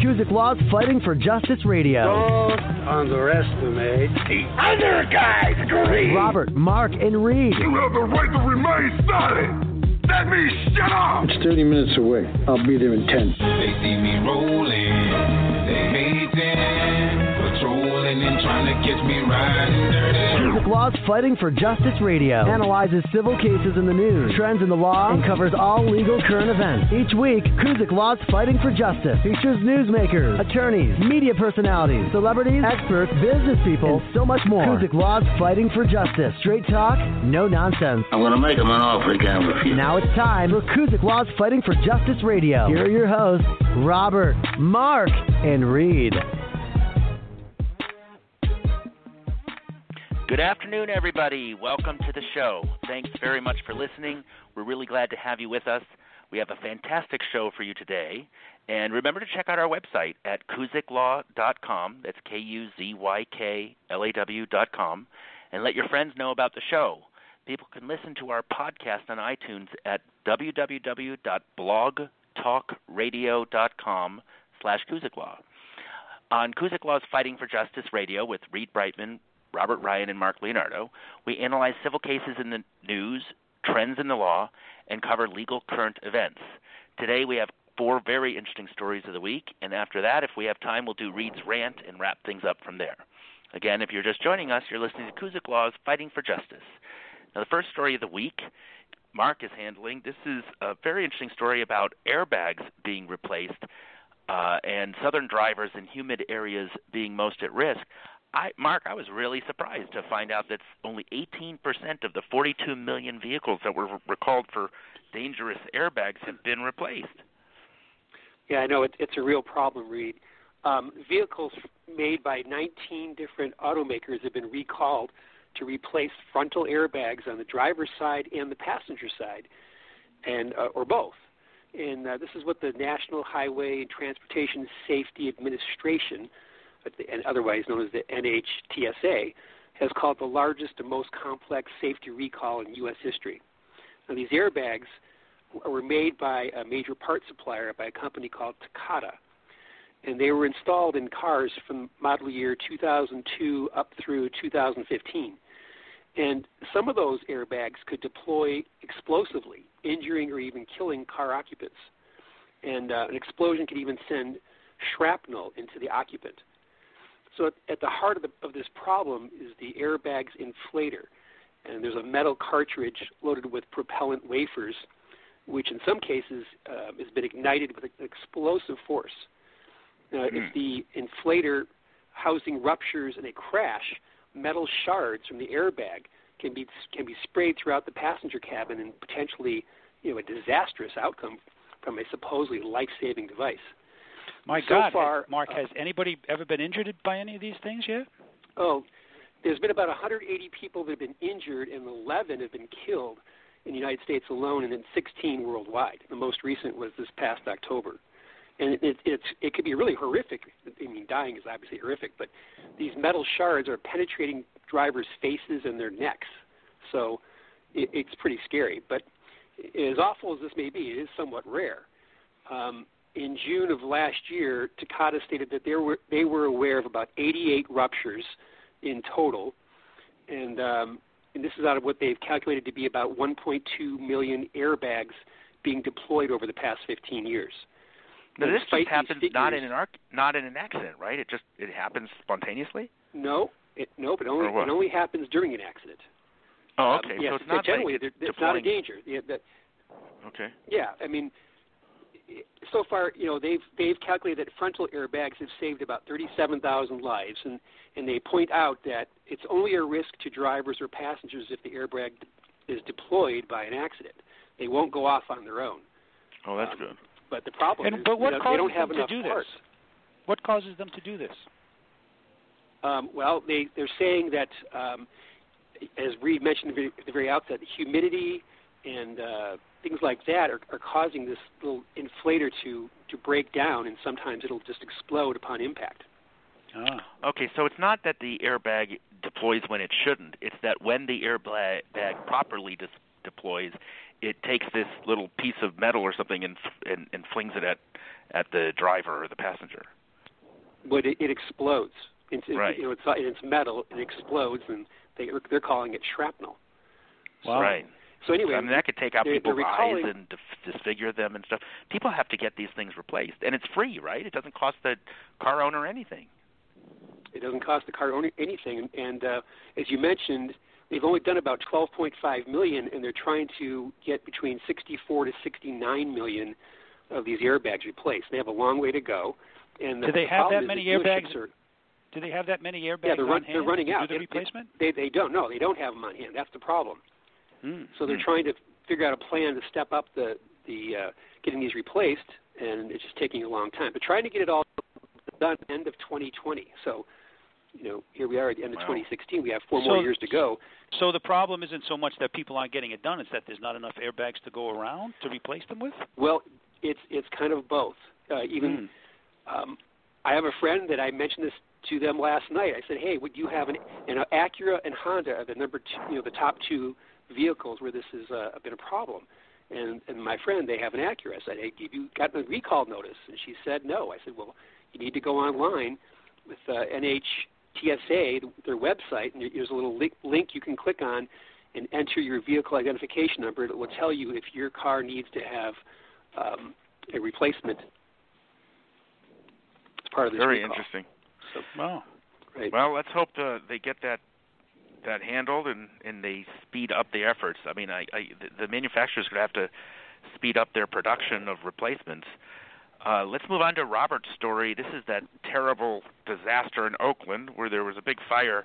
Kuzyk Law's Fighting for Justice Radio. Don't underestimate the other guy's greed. Robert, Mark, and Reid. You have the right to remain silent. Let me shut up. It's 30 minutes away. I'll be there in 10. They see me rolling. They hating. Patrolling and trying to catch me riding dirty. Kuzyk Law's Fighting for Justice Radio analyzes civil cases in the news, trends in the law, and covers all legal current events. Each week, Kuzyk Law's Fighting for Justice features newsmakers, attorneys, media personalities, celebrities, experts, business people, and so much more. Kuzyk Law's Fighting for Justice. Straight talk, no nonsense. I'm going to make him an offer he can't refuse. Now it's time for Kuzyk Law's Fighting for Justice Radio. Here are your hosts, Robert, Mark, and Reid. Good afternoon, everybody. Welcome to the show. Thanks very much for listening. We're really glad to have you with us. We have a fantastic show for you today. And remember to check out our website at kuzyklaw.com. That's K U Z Y K L A W.com. And let your friends know about the show. People can listen to our podcast on iTunes at www.blogtalkradio.com slash Kuzyklaw. On Kuzyk Law's Fighting for Justice Radio with Reid Breitman, Robert Ryan, and Mark Leonardo, we analyze civil cases in the news, trends in the law, and cover legal current events. Today we have four very interesting stories of the week, and after that, if we have time, we'll do Reid's rant and wrap things up from there. Again, if you're just joining us, you're listening to Kuzyk Law's Fighting for Justice. Now, the first story of the week Mark is handling. This is a very interesting story about airbags being replaced uh, and southern drivers in humid areas being most at risk. I, Mark, I was really surprised to find out that only 18% of the 42 million vehicles that were recalled for dangerous airbags have been replaced. Yeah, I know it, it's a real problem, Reid. Um, vehicles made by 19 different automakers have been recalled to replace frontal airbags on the driver's side and the passenger side, and uh, or both. And uh, this is what the National Highway Transportation Safety Administration, and otherwise known as the NHTSA, has called the largest and most complex safety recall in U.S. history. Now, these airbags were made by a major part supplier by a company called Takata, and they were installed in cars from model year 2002 up through 2015. And some of those airbags could deploy explosively, injuring or even killing car occupants. And uh, an explosion could even send shrapnel into the occupant. So at, at the heart of, the, of this problem is the airbag's inflator. And there's a metal cartridge loaded with propellant wafers, which in some cases uh, has been ignited with an explosive force. Now, mm. if the inflator housing ruptures in a crash, metal shards from the airbag can be can be sprayed throughout the passenger cabin and potentially, you know, a disastrous outcome from a supposedly life-saving device. My so God, far, Mark, uh, has anybody ever been injured by any of these things yet? Oh, there's been about 180 people that have been injured, and 11 have been killed in the United States alone, and then 16 worldwide. The most recent was this past October and it, it, it's it could be really horrific. I mean, dying is obviously horrific, but these metal shards are penetrating drivers' faces and their necks, so it, it's pretty scary. But as awful as this may be, it is somewhat rare. Um, in June of last year, Takata stated that they were they were aware of about 88 ruptures in total, and um, and this is out of what they've calculated to be about 1.2 million airbags being deployed over the past 15 years. Now, this just happens these not in an arc, not in an accident, right? It just it happens spontaneously. No, it, nope. It only it only happens during an accident. Oh, Um, okay. yes, so it's not generally like it's not a danger. Yeah, that, Okay. yeah, I mean, so far, you know, they've they've calculated that frontal airbags have saved about 37,000 lives, and and they point out that it's only a risk to drivers or passengers if the airbag is deployed by an accident. They won't go off on their own. Oh, that's Um, good. But the problem And is, but what you know, causes they don't have them enough to do parts. this? What causes them to do this? Um, well, they they're saying that, um, as Reid mentioned at the very- at the very outset, humidity and uh, things like that are, are causing this little inflator to to break down, and sometimes it'll just explode upon impact. Ah. Okay, so it's not that the airbag deploys when it shouldn't. It's that when the airbag bag properly dis- deploys, it takes this little piece of metal or something and and, and flings it at at the driver or the passenger. But it, it explodes. It's, it- Right. You know, it's it's metal. It explodes, and they they're calling it shrapnel. Wow. Right. So anyway, I mean, that could take out they're- people's they're eyes and dif- disfigure them and stuff. People have to get these things replaced, and it's free, right? It doesn't cost the car owner anything. It doesn't cost the car owner anything, and, and uh, as you mentioned, they've only done about 12.5 million, and they're trying to get between 64 to 69 million of these airbags replaced. They have a long way to go. And the Do they have that many airbags? Are, Do they have that many airbags yeah, they're, run, on hand they're running out. do the They- replacement? They, they don't. No, they don't have them on hand. That's the problem. Hmm. So they're trying to figure out a plan to step up the the uh, getting these replaced, and it's just taking a long time. But trying to get it all done end of 2020. So, you know, here we are at the end of Wow. 2016. We have four So- more years to go. So the problem isn't so much that people aren't getting it done; it's that there's not enough airbags to go around to replace them with. Well, it's it's kind of both. Uh, even Hmm. um, I have a friend that I mentioned this to them last night. I said, "Hey, would you have an an Acura and Honda are the number two, you know, the top two vehicles where this has uh, been a problem?" And and my friend, they have an Acura. I said, "Hey, have you gotten a recall notice?" And she said, "No." I said, "Well, you need to go online with uh, NHTSA, their website, and there's a little link, link you can click on." And enter your vehicle identification number. It will tell you if your car needs to have um, a replacement. It's part of this Very recall. interesting. So, Wow. right. Well, let's hope uh, they get that that handled and and they speed up the efforts. I mean, I, I the, manufacturers going to have to speed up their production of replacements. Uh, let's move on to Robert's story. This is that terrible disaster in Oakland where there was a big fire.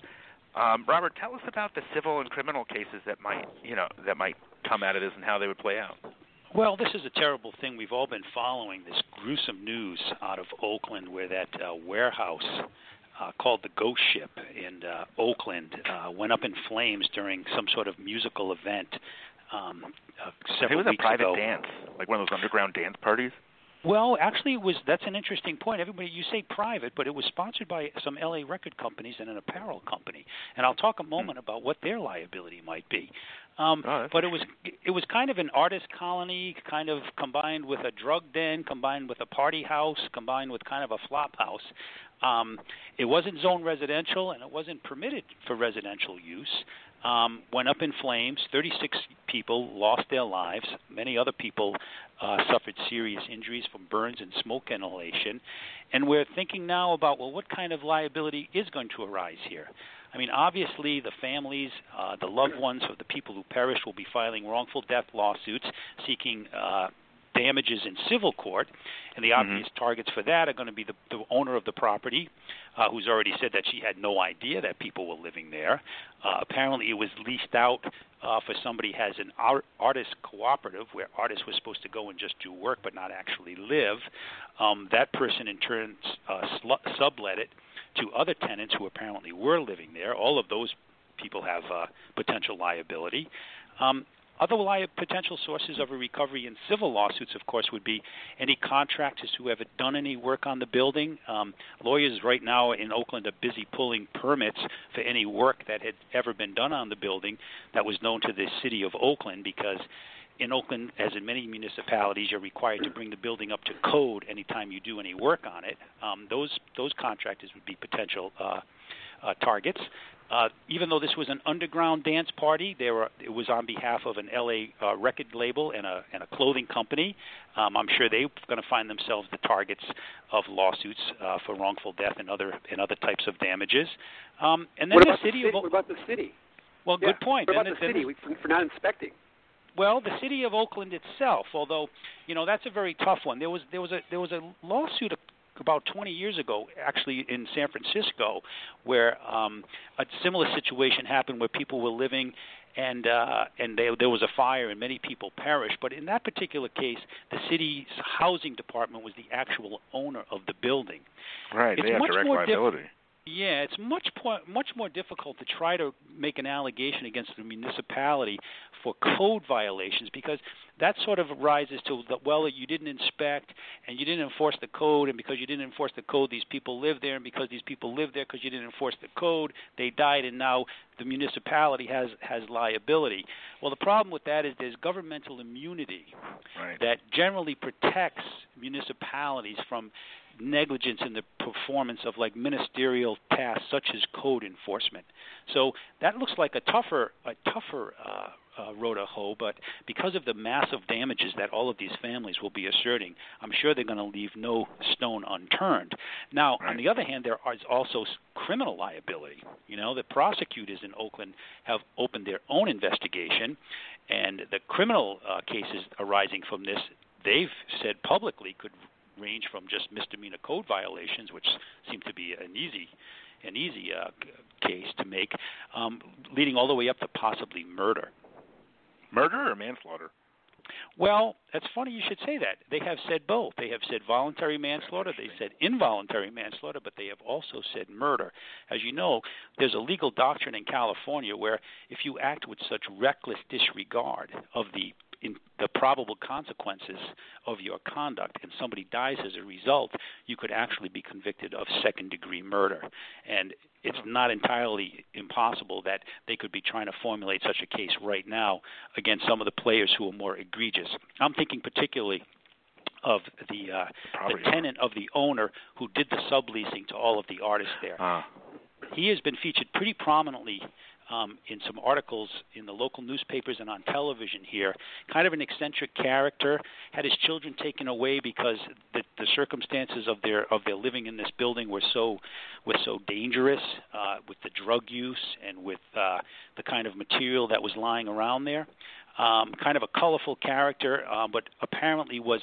Um, Robert, tell us about the civil and criminal cases that might, you know, that might come out of this and how they would play out. Well, this is a terrible thing. We've all been following this gruesome news out of Oakland, where that uh, warehouse uh, called the Ghost Ship in uh, Oakland uh, went up in flames during some sort of musical event um, uh, It several was a private ago. dance, like one of those underground dance parties. Well, actually, it was that's an interesting point. Everybody, you say private, but it was sponsored by some LA record companies and an apparel company, and I'll talk a moment about what their liability might be. Um, Oh, but it was it was kind of an artist colony, kind of combined with a drug den, combined with a party house, combined with kind of a flop house. Um, it wasn't zone residential, and it wasn't permitted for residential use. Um, went up in flames. 36 people lost their lives. Many other people uh, suffered serious injuries from burns and smoke inhalation. And we're thinking now about well, what kind of liability is going to arise here? I mean, obviously, the families, uh, the loved ones of the people who perished will be filing wrongful death lawsuits seeking uh, damages in civil court, and the obvious targets for that are going to be the, the owner of the property, uh, who's already said that she had no idea that people were living there. Uh, apparently, it was leased out uh, for somebody has an art, artist cooperative where artists were supposed to go and just do work but not actually live. Um, that person, in turn, uh, sl- sublet it to other tenants who apparently were living there. All of those people have uh, potential liability. Um, other li- potential sources of a recovery in civil lawsuits, of course, would be any contractors who have done any work on the building. Um, lawyers right now in Oakland are busy pulling permits for any work that had ever been done on the building that was known to the city of Oakland because in Oakland, as in many municipalities, you're required to bring the building up to code anytime you do any work on it. Um, those those contractors would be potential uh, uh, targets. Uh, even though this was an underground dance party, there were, it was on behalf of an LA uh, record label and a, and a clothing company. Um, I'm sure they're going to find themselves the targets of lawsuits uh, for wrongful death and other and other types of damages. Um, and then what the city the of? What about the city? well, Yeah. good point. What about then- the city for, for not inspecting? Well, the city of Oakland itself, although you know that's a very tough one. There was there was a there was a lawsuit about 20 years ago, actually in San Francisco, where um, a similar situation happened where people were living and uh, and they, there was a fire and many people perished. But in that particular case, the city's housing department was the actual owner of the building. Right, It's they have much direct diff- liability. Yeah, it's much more, much more difficult to try to make an allegation against the municipality for code violations because that sort of rises to the well you didn't inspect and you didn't enforce the code and because you didn't enforce the code these people live there and because these people live there because you didn't enforce the code they died and now the municipality has has liability. Well, the problem with that is there's governmental immunity right. that generally protects municipalities from negligence in the performance of like ministerial tasks such as code enforcement. So that looks like a tougher a tougher uh, uh, road to hoe, but because of the massive damages that all of these families will be asserting, I'm sure they're going to leave no stone unturned. Now, right. on the other hand, there is also criminal liability. You know, the prosecutors in Oakland have opened their own investigation, and the criminal uh, cases arising from this, they've said publicly, could range from just misdemeanor code violations, which seem to be an easy an easy uh, case to make, um, leading all the way up to possibly murder. Murder or manslaughter? Well, that's funny you should say that. They have said both. They have said voluntary manslaughter, they said involuntary manslaughter, but they have also said murder. As you know, there's a legal doctrine in California where if you act with such reckless disregard of the in the probable consequences of your conduct and somebody dies as a result, you could actually be convicted of second degree murder. And it's not entirely impossible that they could be trying to formulate such a case right now against some of the players who are more egregious. I'm thinking particularly of the uh, the tenant of the owner who did the subleasing to all of the artists there. Uh. He has been featured pretty prominently um, in some articles in the local newspapers and on television here. Kind of an eccentric character. Had his children taken away because the, the circumstances of their of their living in this building were so were so dangerous uh, with the drug use and with uh, the kind of material that was lying around there. Um, kind of a colorful character, uh, but apparently was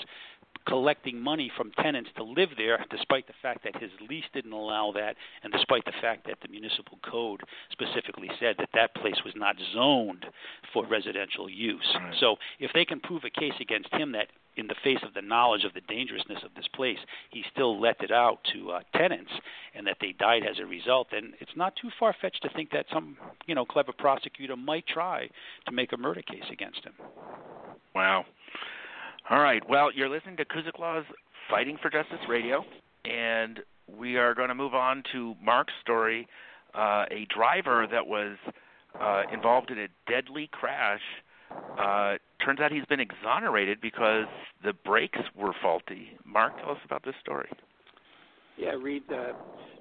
collecting money from tenants to live there, despite the fact that his lease didn't allow that, and despite the fact that the municipal code specifically said that that place was not zoned for residential use. Right. So, if they can prove a case against him that in the face of the knowledge of the dangerousness of this place, he still let it out to uh, tenants, and that they died as a result. Then it's not too far fetched to think that some, you know, clever prosecutor might try to make a murder case against him. Wow. All right. Well, you're listening to Kuzyk Law's Fighting for Justice Radio, and we are going to move on to Mark's story. Uh, a driver that was uh, involved in a deadly crash. Uh, turns out he's been exonerated because the brakes were faulty. Mark, tell us about this story. Yeah, Reid. Uh,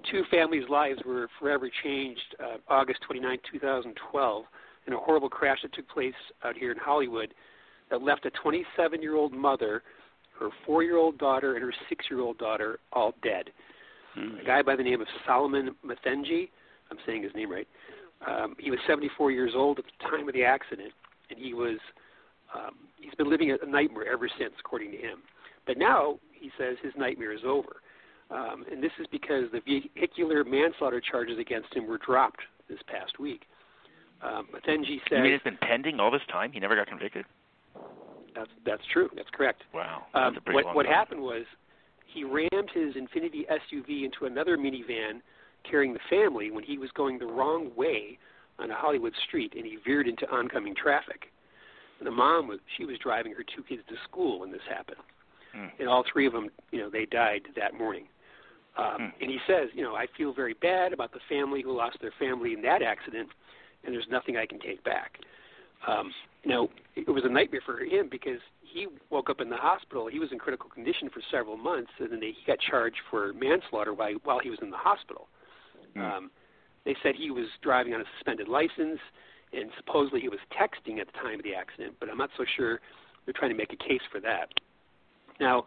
two families' lives were forever changed uh, August 29, 2012, in a horrible crash that took place out here in Hollywood that left a 27 year old mother, her four year old daughter, and her six year old daughter all dead. Mm-hmm. A guy by the name of Solomon Methenge, I'm saying his name right, um, he was 74 years old at the time of the accident, and he was um, he's been living a nightmare ever since, according to him. But now he says his nightmare is over, um, and this is because the vehicular manslaughter charges against him were dropped this past week. Um, Methenge says. You mean it's been pending all this time? He never got convicted? That's that's true. That's correct. Wow. Um, That's pretty what what time. happened was he rammed his Infiniti SUV into another minivan carrying the family when he was going the wrong way on a Hollywood street and he veered into oncoming traffic. And the mom was she was driving her two kids to school when this happened. Hmm. And all three of them, you know, they died that morning. Um, Hmm. And he says, you know, I feel very bad about the family who lost their family in that accident, and there's nothing I can take back. Um, you know, it was a nightmare for him because he woke up in the hospital. He was in critical condition for several months, and then they, he got charged for manslaughter while, while he was in the hospital. Hmm. Um, they said he was driving on a suspended license, and supposedly he was texting at the time of the accident, but I'm not so sure they're trying to make a case for that. Now,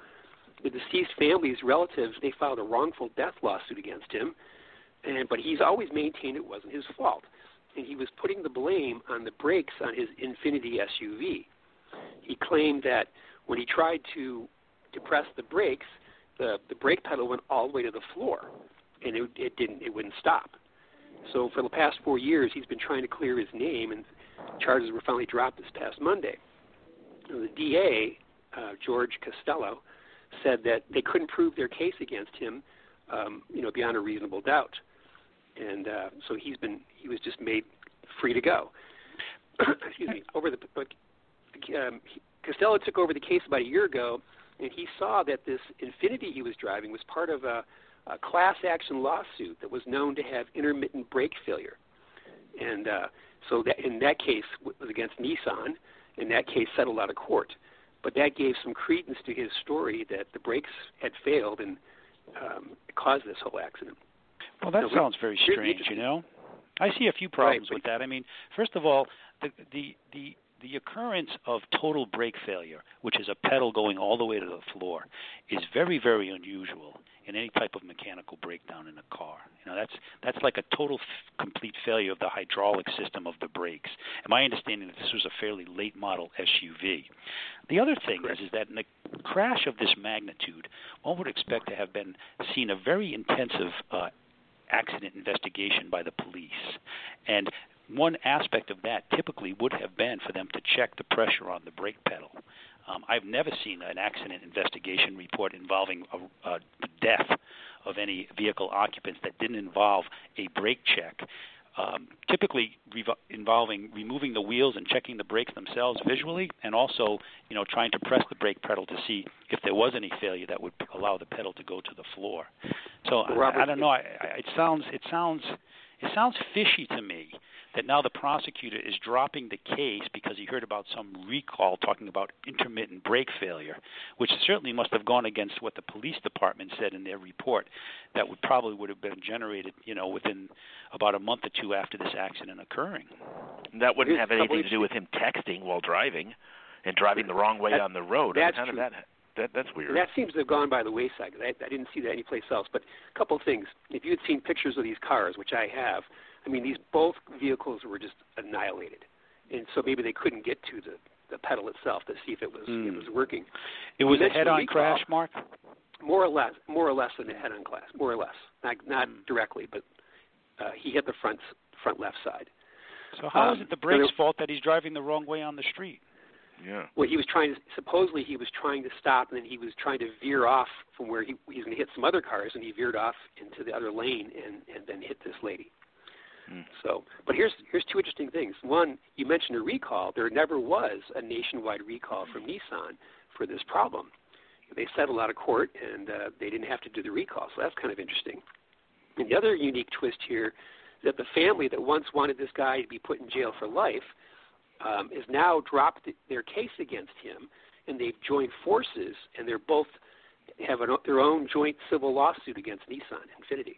the deceased family's relatives, they filed a wrongful death lawsuit against him, and but he's always maintained it wasn't his fault and he was putting the blame on the brakes on his Infiniti SUV. He claimed that when he tried to depress the brakes, the the brake pedal went all the way to the floor, and it, it didn't it wouldn't stop. So for the past four years, he's been trying to clear his name, and charges were finally dropped this past Monday. The DA, uh, George Costello, said that they couldn't prove their case against him, um, you know, beyond a reasonable doubt. And uh, so he's been he was just made free to go. Excuse me. Over the um, Costello took over the case about a year ago, and he saw that this Infiniti he was driving was part of a, a class action lawsuit that was known to have intermittent brake failure, and uh, so that in that case was against Nissan, and that case settled out of court. But that gave some credence to his story that the brakes had failed and um, caused this whole accident. Well, that So, sounds very strange. You know, I see a few problems Right, with that. I mean, first of all, the the the the occurrence of total brake failure, which is a pedal going all the way to the floor, is very very unusual in any type of mechanical breakdown in a car. You know, that's that's like a total f- complete failure of the hydraulic system of the brakes. And my understanding that this was a fairly late model SUV. The other thing is, is that in a crash of this magnitude, one would expect to have been seen a very intensive uh, accident investigation by the police. And one aspect of that typically would have been for them to check the pressure on the brake pedal. Um, I've never seen an accident investigation report involving a, a, the death of any vehicle occupants that didn't involve a brake check. Um, typically revo- involving removing the wheels and checking the brakes themselves visually, and also, you know, trying to press the brake pedal to see if there was any failure that would allow the pedal to go to the floor. So I, Robert, I don't know. I, I, it sounds it sounds it sounds fishy to me that now the prosecutor is dropping the case because he heard about some recall talking about intermittent brake failure, which certainly must have gone against what the police department said in their report. That would probably would have been generated, you know, within about a month or two after this accident occurring. That wouldn't have anything to do with him texting while driving and driving the wrong way That- on the road. that's How did true. that, that that's weird. That seems to have gone by the wayside. I, I didn't see that anyplace else. But a couple of things. If you had seen pictures of these cars, which I have, I mean, these both vehicles were just annihilated, and so maybe they couldn't get to the the pedal itself to see if it was Hmm. it was working. It was a head-on crash, Mark. More or less, more or less than a head-on crash, More or less, not not Hmm. directly, but uh, he hit the front front left side. So how is Um, it the so brake's there- fault that he's driving the wrong way on the street? Yeah. Well, he was trying to supposedly he was trying to stop, and then he was trying to veer off from where he, he was going to hit some other cars, and he veered off into the other lane and and then hit this lady. Hmm. So, but here's here's two interesting things. One, you mentioned a recall. There never was a nationwide recall from Nissan for this problem. They settled out of court, and uh, they didn't have to do the recall. So that's kind of interesting. And the other unique twist here is that the family that once wanted this guy to be put in jail for life um, has now dropped their case against him, and they've joined forces, and they're both have an, their own joint civil lawsuit against Nissan Infiniti.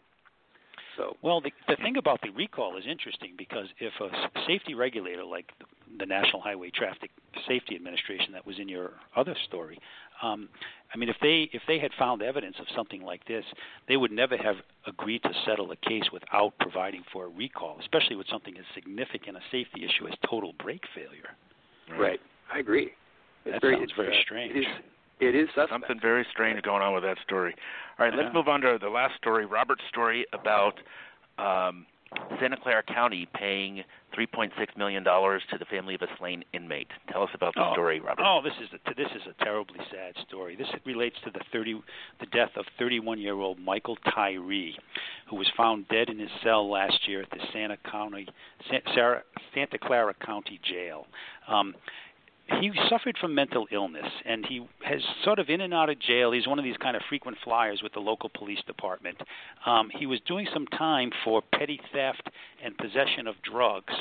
So Well, the, the thing about the recall is interesting because if a safety regulator like the National Highway Traffic Safety Administration that was in your other story, um, I mean, if they if they had found evidence of something like this, they would never have agreed to settle a case without providing for a recall, especially with something as significant a safety issue as total brake failure. right, I agree. It's That very, sounds it's, very uh, strange. It is. It is suspect. Something very strange going on with that story. All right, let's Yeah. move on to the last story, Robert's story about um, Santa Clara County paying $3.6 million to the family of a slain inmate. Tell us about the Oh. story, Robert. Oh, this is a, this is a terribly sad story. This relates to the 30 the death of 31-year-old Michael Tyree, who was found dead in his cell last year at the Santa County Sa- Santa Clara County Jail. Um, he suffered from mental illness and he has sort of in and out of jail. He's one of these kind of frequent flyers with the local police department. Um, he was doing some time for petty theft and possession of drugs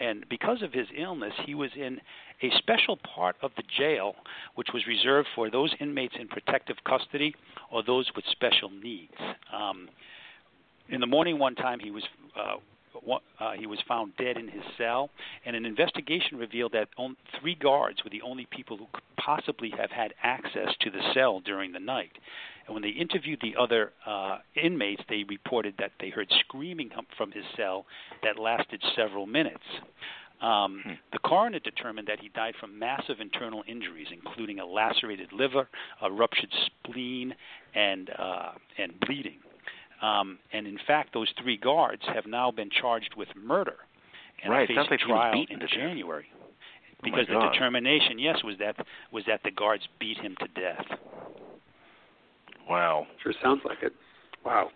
and because of his illness he was in a special part of the jail which was reserved for those inmates in protective custody or those with special needs. Um, in the morning one time he was uh, one- uh, he was found dead in his cell, and an investigation revealed that on, three guards were the only people who could possibly have had access to the cell during the night. And when they interviewed the other uh, inmates, they reported that they heard screaming from his cell that lasted several minutes. Um, Hmm. The coroner determined that he died from massive internal injuries, including a lacerated liver, a ruptured spleen, and uh, and bleeding. Um, and in fact, those three guards have now been charged with murder and Right, are facing sounds like he trial beaten in to death. January. Oh Because the determination, yes, was that was that the guards beat him to death. Wow. Sure sounds like it. Wow.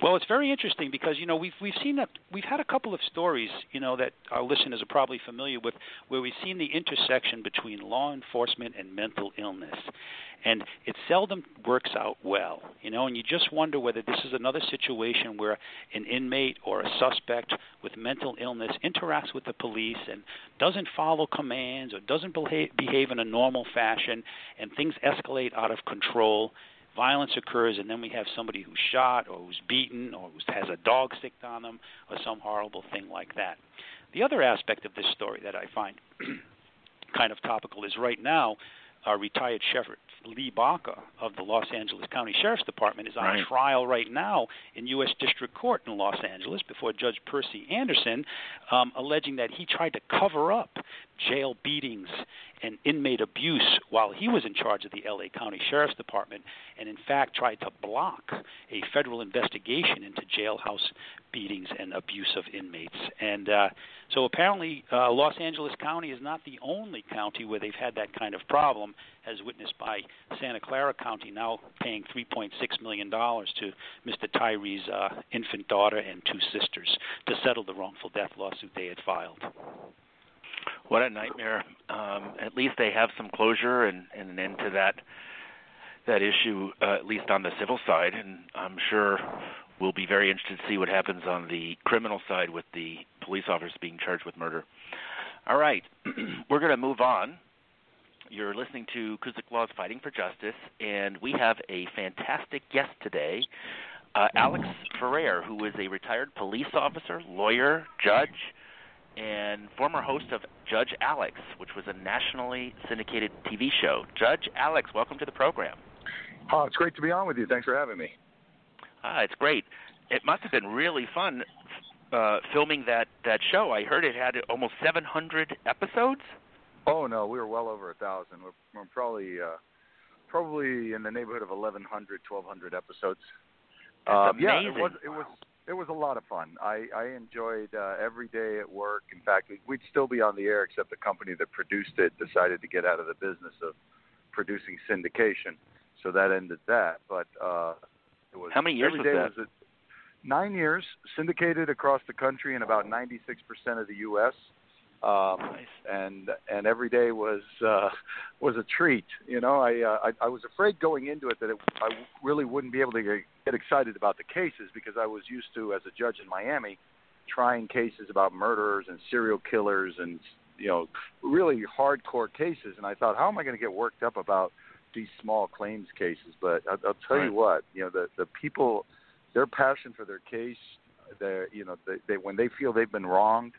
Well, it's very interesting because you know we've we've seen that we've had a couple of stories you know that our listeners are probably familiar with where we've seen the intersection between law enforcement and mental illness, and it seldom works out well, you know. And you just wonder whether this is another situation where an inmate or a suspect with mental illness interacts with the police and doesn't follow commands or doesn't behave, behave in a normal fashion, and things escalate out of control violence occurs and then we have somebody who's shot or who's beaten or who has a dog sticked on them or some horrible thing like that. The other aspect of this story that I find kind of topical is right now, our retired sheriff Lee Baca of the Los Angeles County Sheriff's Department is on right. trial right now in U.S. District Court in Los Angeles before Judge Percy Anderson, um, alleging that he tried to cover up jail beatings and inmate abuse while he was in charge of the LA County Sheriff's Department, and in fact tried to block a federal investigation into jailhouse beatings and abuse of inmates. And uh, so apparently, uh, Los Angeles County is not the only county where they've had that kind of problem, as witnessed by Santa Clara County now paying $3.6 million to Mr. Tyree's uh, infant daughter and two sisters to settle the wrongful death lawsuit they had filed. What a nightmare. Um, at least they have some closure and, and an end to that that issue, uh, at least on the civil side. And I'm sure we'll be very interested to see what happens on the criminal side with the police officers being charged with murder. All right, we're going to move on. You're listening to Kuzyk Law's Fighting for Justice, and we have a fantastic guest today, uh, Alex Ferrer, who is a retired police officer, lawyer, judge, and former host of Judge Alex, which was a nationally syndicated TV show. Judge Alex, welcome to the program. Oh, it's great to be on with you. Thanks for having me. Ah, it's great. It must have been really fun uh, filming that that show. I heard it had almost 700 episodes. Oh no, we were well over a thousand. We're, we're probably uh, probably in the neighborhood of 1,100, 1,200 episodes. That's uh, amazing. Yeah, it was it was it was a lot of fun. I I enjoyed uh, every day at work. In fact, we'd still be on the air except the company that produced it decided to get out of the business of producing syndication, so that ended that. But uh, it was How many years every was day that? was it, nine years, syndicated across the country in about 96% of the U.S. Um, Nice. and and every day was uh, was a treat. You know, I, uh, I I was afraid going into it that it, I really wouldn't be able to get, excited about the cases because I was used to as a judge in Miami trying cases about murderers and serial killers and you know really hardcore cases. And I thought, how am I going to get worked up about these small claims cases? But I'll, I'll tell Right. you what, you know, the the people, their passion for their case, they you know they, they when they feel they've been wronged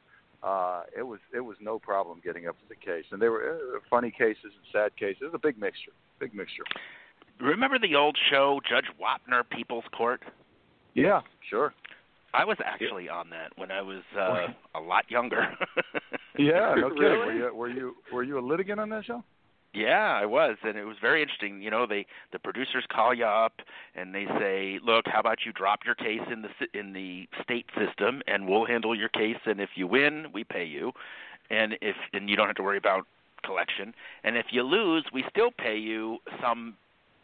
uh, it was it was no problem getting up to the case, and there were uh, funny cases and sad cases. It was a big mixture, big mixture. Remember the old show Judge Wapner People's Court? Yeah, sure. I was actually on that when I was uh, a lot younger. Yeah, no kidding. Really? Were you were you were you a litigant on that show? Yeah, I was, and it was very interesting. You know, they the producers call you up and they say, "Look, how about you drop your case in the in the state system, and we'll handle your case. And if you win, we pay you, and if and you don't have to worry about collection. And if you lose, we still pay you some,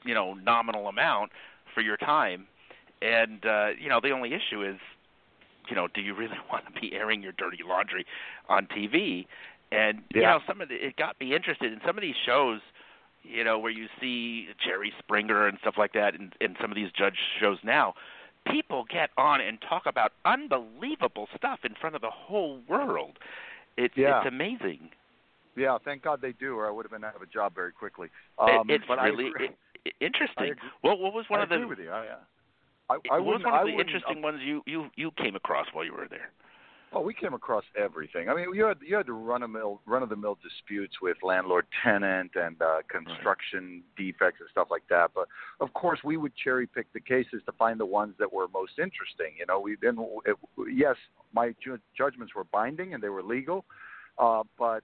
you know, nominal amount for your time. And uh, you know, the only issue is, you know, do you really want to be airing your dirty laundry on TV? And you know, some of the, it got me interested in some of these shows. You know, where you see Jerry Springer and stuff like that, and, and some of these judge shows now. People get on and talk about unbelievable stuff in front of the whole world. It's Yeah. it's amazing. Yeah, thank God they do, or I would have been out of a job very quickly. It- Um, it's but really agree, i- i- interesting. I agree- What what was one I of the agree with you. I, uh, I, I what was one I of the interesting ones you you you came across while you were there? Well, we came across everything. I mean, you had you had the run of mill run of the mill disputes with landlord tenant and uh, construction defects and stuff like that. But of course, we would cherry pick the cases to find the ones that were most interesting. You know, we then it, yes, my ju- judgments were binding and they were legal, uh, but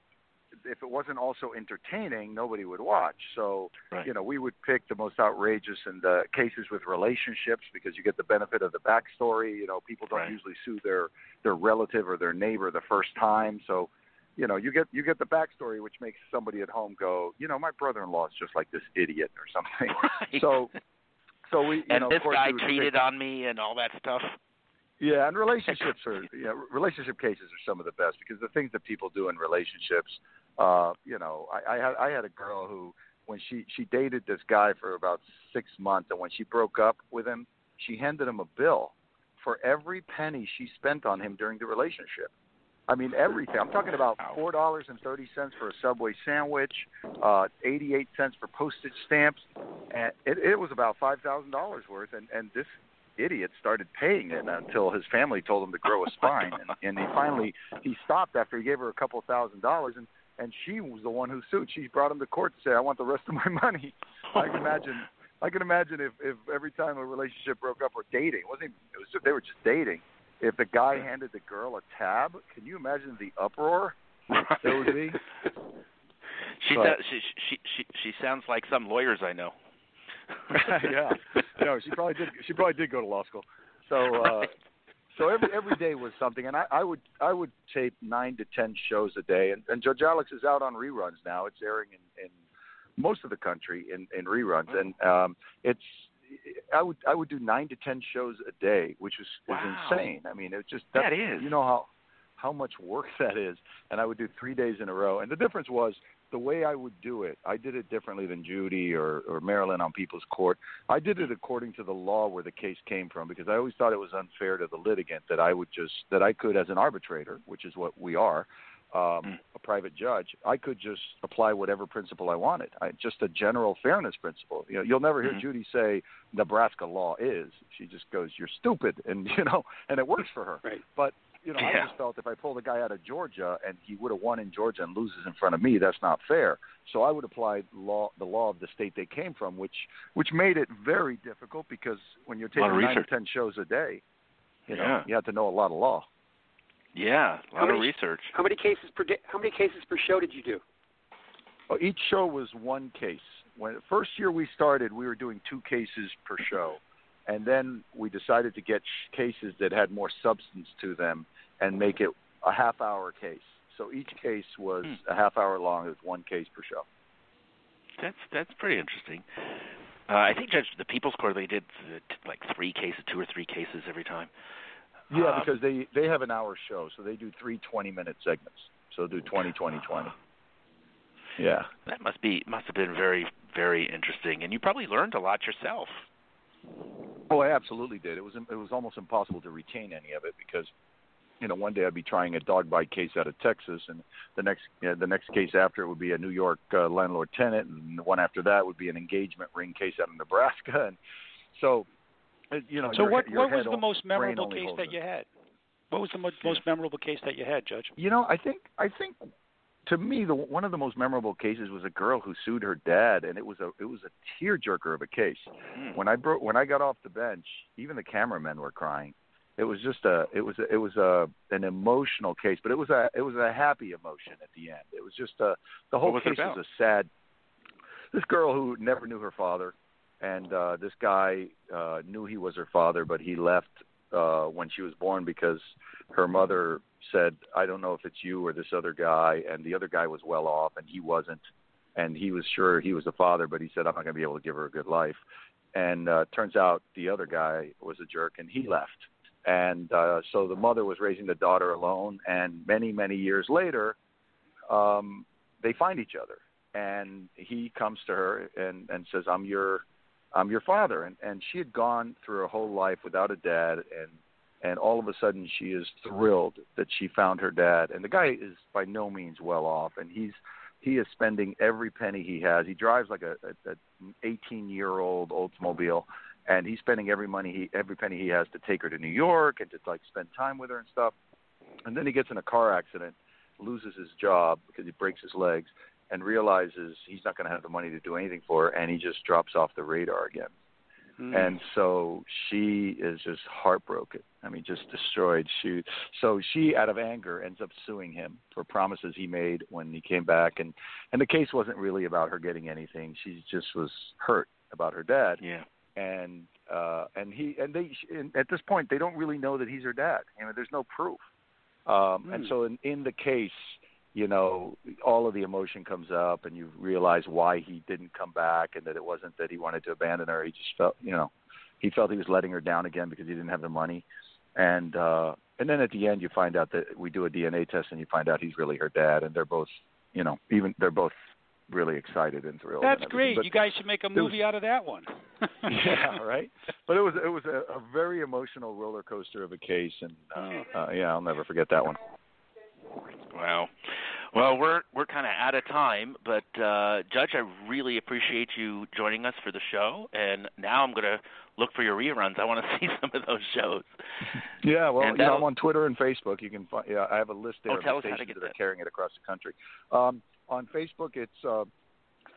if it wasn't also entertaining, nobody would watch. So Right. you know, we would pick the most outrageous and the cases with relationships because you get the benefit of the backstory. You know, people don't Right. usually sue their their relative or their neighbor the first time, so you know, you get you get the backstory, which makes somebody at home go, you know, my brother-in-law is just like this idiot or something. Right. So, So we, you and know, this guy cheated on me and all that stuff. Yeah, and relationships are yeah, relationship cases are some of the best because the things that people do in relationships, uh, you know, I, I had I had a girl who when she she dated this guy for about six months, and when she broke up with him, she handed him a bill for every penny she spent on him during the relationship. I mean everything. I'm talking about four dollars and thirty cents for a Subway sandwich, uh, eighty-eight cents for postage stamps, and it, it was about five thousand dollars worth. And and this idiot started paying it until his family told him to grow a spine, and, and he finally he stopped after he gave her a couple thousand dollars, and and she was the one who sued. She brought him to court to say, "I want the rest of my money." I can imagine. I can imagine if if every time a relationship broke up or dating, it wasn't even, it was just, they were just dating. If the guy handed the girl a tab, can you imagine the uproar there would be? She, But- does, she she she she sounds like some lawyers I know. yeah, no, she probably did. She probably did go to law school. So, uh, so every every day was something, and I, I would I would tape nine to ten shows a day, and, and Judge Alex is out on reruns now. It's airing in, in most of the country in, in reruns, and um, it's I would I would do nine to ten shows a day, which is, Wow. is insane. I mean, it's just That that's. You know how how much work that is, and I would do three days in a row. And the difference was the way I would do it. I did it differently than Judy or or Marilyn on People's Court. I did it according to the law where the case came from because I always thought it was unfair to the litigant that I would just that I could as an arbitrator, which is what we are. Um, a private judge, I could just apply whatever principle I wanted. I, just a general fairness principle. You know, you'll never hear Mhm. Judy say Nebraska law is. She just goes, "You're stupid," and you know, and it works for her. Right. But you know, I just felt if I pull the guy out of Georgia and he would have won in Georgia and loses in front of me, that's not fair. So I would apply law, the law of the state they came from, which which made it very difficult because when you're taking of nine to research. ten shows a day, you know, Yeah. you have to know a lot of law. Yeah, a How lot of many- research. How many cases per day, how many cases per show did you do? Well, each show was one case. When the first year we started, we were doing two cases per show, and then we decided to get sh- cases that had more substance to them and make it a half-hour case. So each case was Hmm. a half hour long. It was one case per show. That's that's pretty interesting. Uh, I think Judge the People's Court they did uh, t- like three cases, two or three cases every time. Yeah, Um, because they they have an hour show, so they do three 20 minute segments. So do 20, 20, 20. Yeah. That must be must have been very very interesting, and you probably learned a lot yourself. Oh, I absolutely did. It was it was almost impossible to retain any of it because, you know, one day I'd be trying a dog bite case out of Texas, and the next yeah, the next case after it would be a New York uh, landlord tenant, and the one after that would be an engagement ring case out of Nebraska, and so, it- you know. So your, what your what was the most memorable case that it. you had? What was the mo- most memorable case that you had, Judge? You know, I think I think to me the one of the most memorable cases was a girl who sued her dad, and it was a it was a tearjerker of a case. Hmm. When I broke when I got off the bench, even the cameramen were crying. It was just a it was a, it was a an emotional case, but it was a it was a happy emotion at the end. It was just a the whole was case was a sad. This girl who never knew her father, and uh, this guy uh, knew he was her father, but he left uh, when she was born because her mother said, "I don't know if it's you or this other guy," and the other guy was well off, and he wasn't, and he was sure he was the father, but he said, "I'm not going to be able to give her a good life." And uh, turns out the other guy was a jerk, and he left. And uh, so the mother was raising the daughter alone, and many, many years later, um, they find each other, and he comes to her and and says, "I'm your, I'm your father," and and she had gone through her whole life without a dad, and and all of a sudden she is thrilled that she found her dad, and the guy is by no means well off, and he's he is spending every penny he has. He drives like a, a, a 18 year old Oldsmobile, and he's spending every money he every penny he has to take her to New York and to like spend time with her and stuff. And then he gets in a car accident, loses his job because he breaks his legs, and realizes he's not going to have the money to do anything for her, and he just drops off the radar again. Hmm. And so she is just heartbroken. I mean, just destroyed. She so she, out of anger, ends up suing him for promises he made when he came back, and and the case wasn't really about her getting anything. She just was hurt about her dad, yeah. and uh and he and they and at this point they don't really know that he's her dad. I mean, there's no proof. Um and Hmm. so in in the case, you know, all of the emotion comes up and you realize why he didn't come back and that it wasn't that he wanted to abandon her. He just felt, you know, he felt he was letting her down again because he didn't have the money, and uh, and then at the end you find out that we do a DNA test and you find out he's really her dad, and they're both, you know, even they're both really excited and thrilled. That's and great. But you guys should make a movie was, out of that one. yeah, right. But it was it was a, a very emotional roller coaster of a case, and uh, uh, yeah, I'll never forget that one. Wow. Well, we're we're kind of out of time, but uh, Judge, I really appreciate you joining us for the show, and now I'm going to look for your reruns. I want to see some of those shows. Yeah, well, And you know, I'm on Twitter and Facebook. You can find. Yeah, I have a list there Oh, of tell the us how to stations get that are carrying it across the country. Um, on Facebook, it's uh,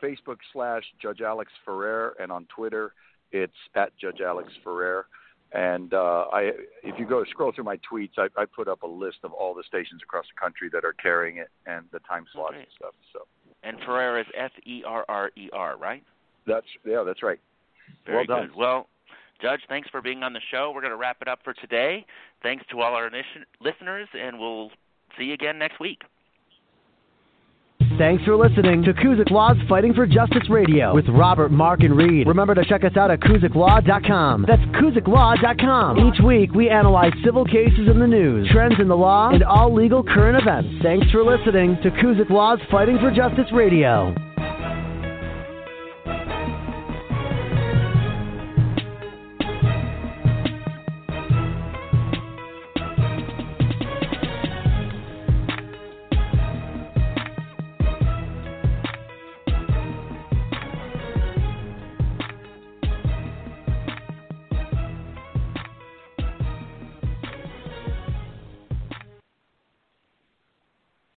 Facebook slash Judge Alex Ferrer, and on Twitter, it's at Judge Alex Ferrer. And uh, I, if you go scroll through my tweets, I, I put up a list of all the stations across the country that are carrying it and the time slots great. and stuff. So And Ferrer is F E R R E R, right? that's yeah, that's right. Very well done. good. Well, Judge, thanks for being on the show. We're going to wrap it up for today. Thanks to all our initi- listeners, and we'll see you again next week. Thanks for listening to Kuzyk Law's Fighting for Justice Radio with Robert, Mark, and Reid. Remember to check us out at KuzykLaw.com. That's KuzykLaw.com. Each week, we analyze civil cases in the news, trends in the law, and all legal current events. Thanks for listening to Kuzyk Law's Fighting for Justice Radio.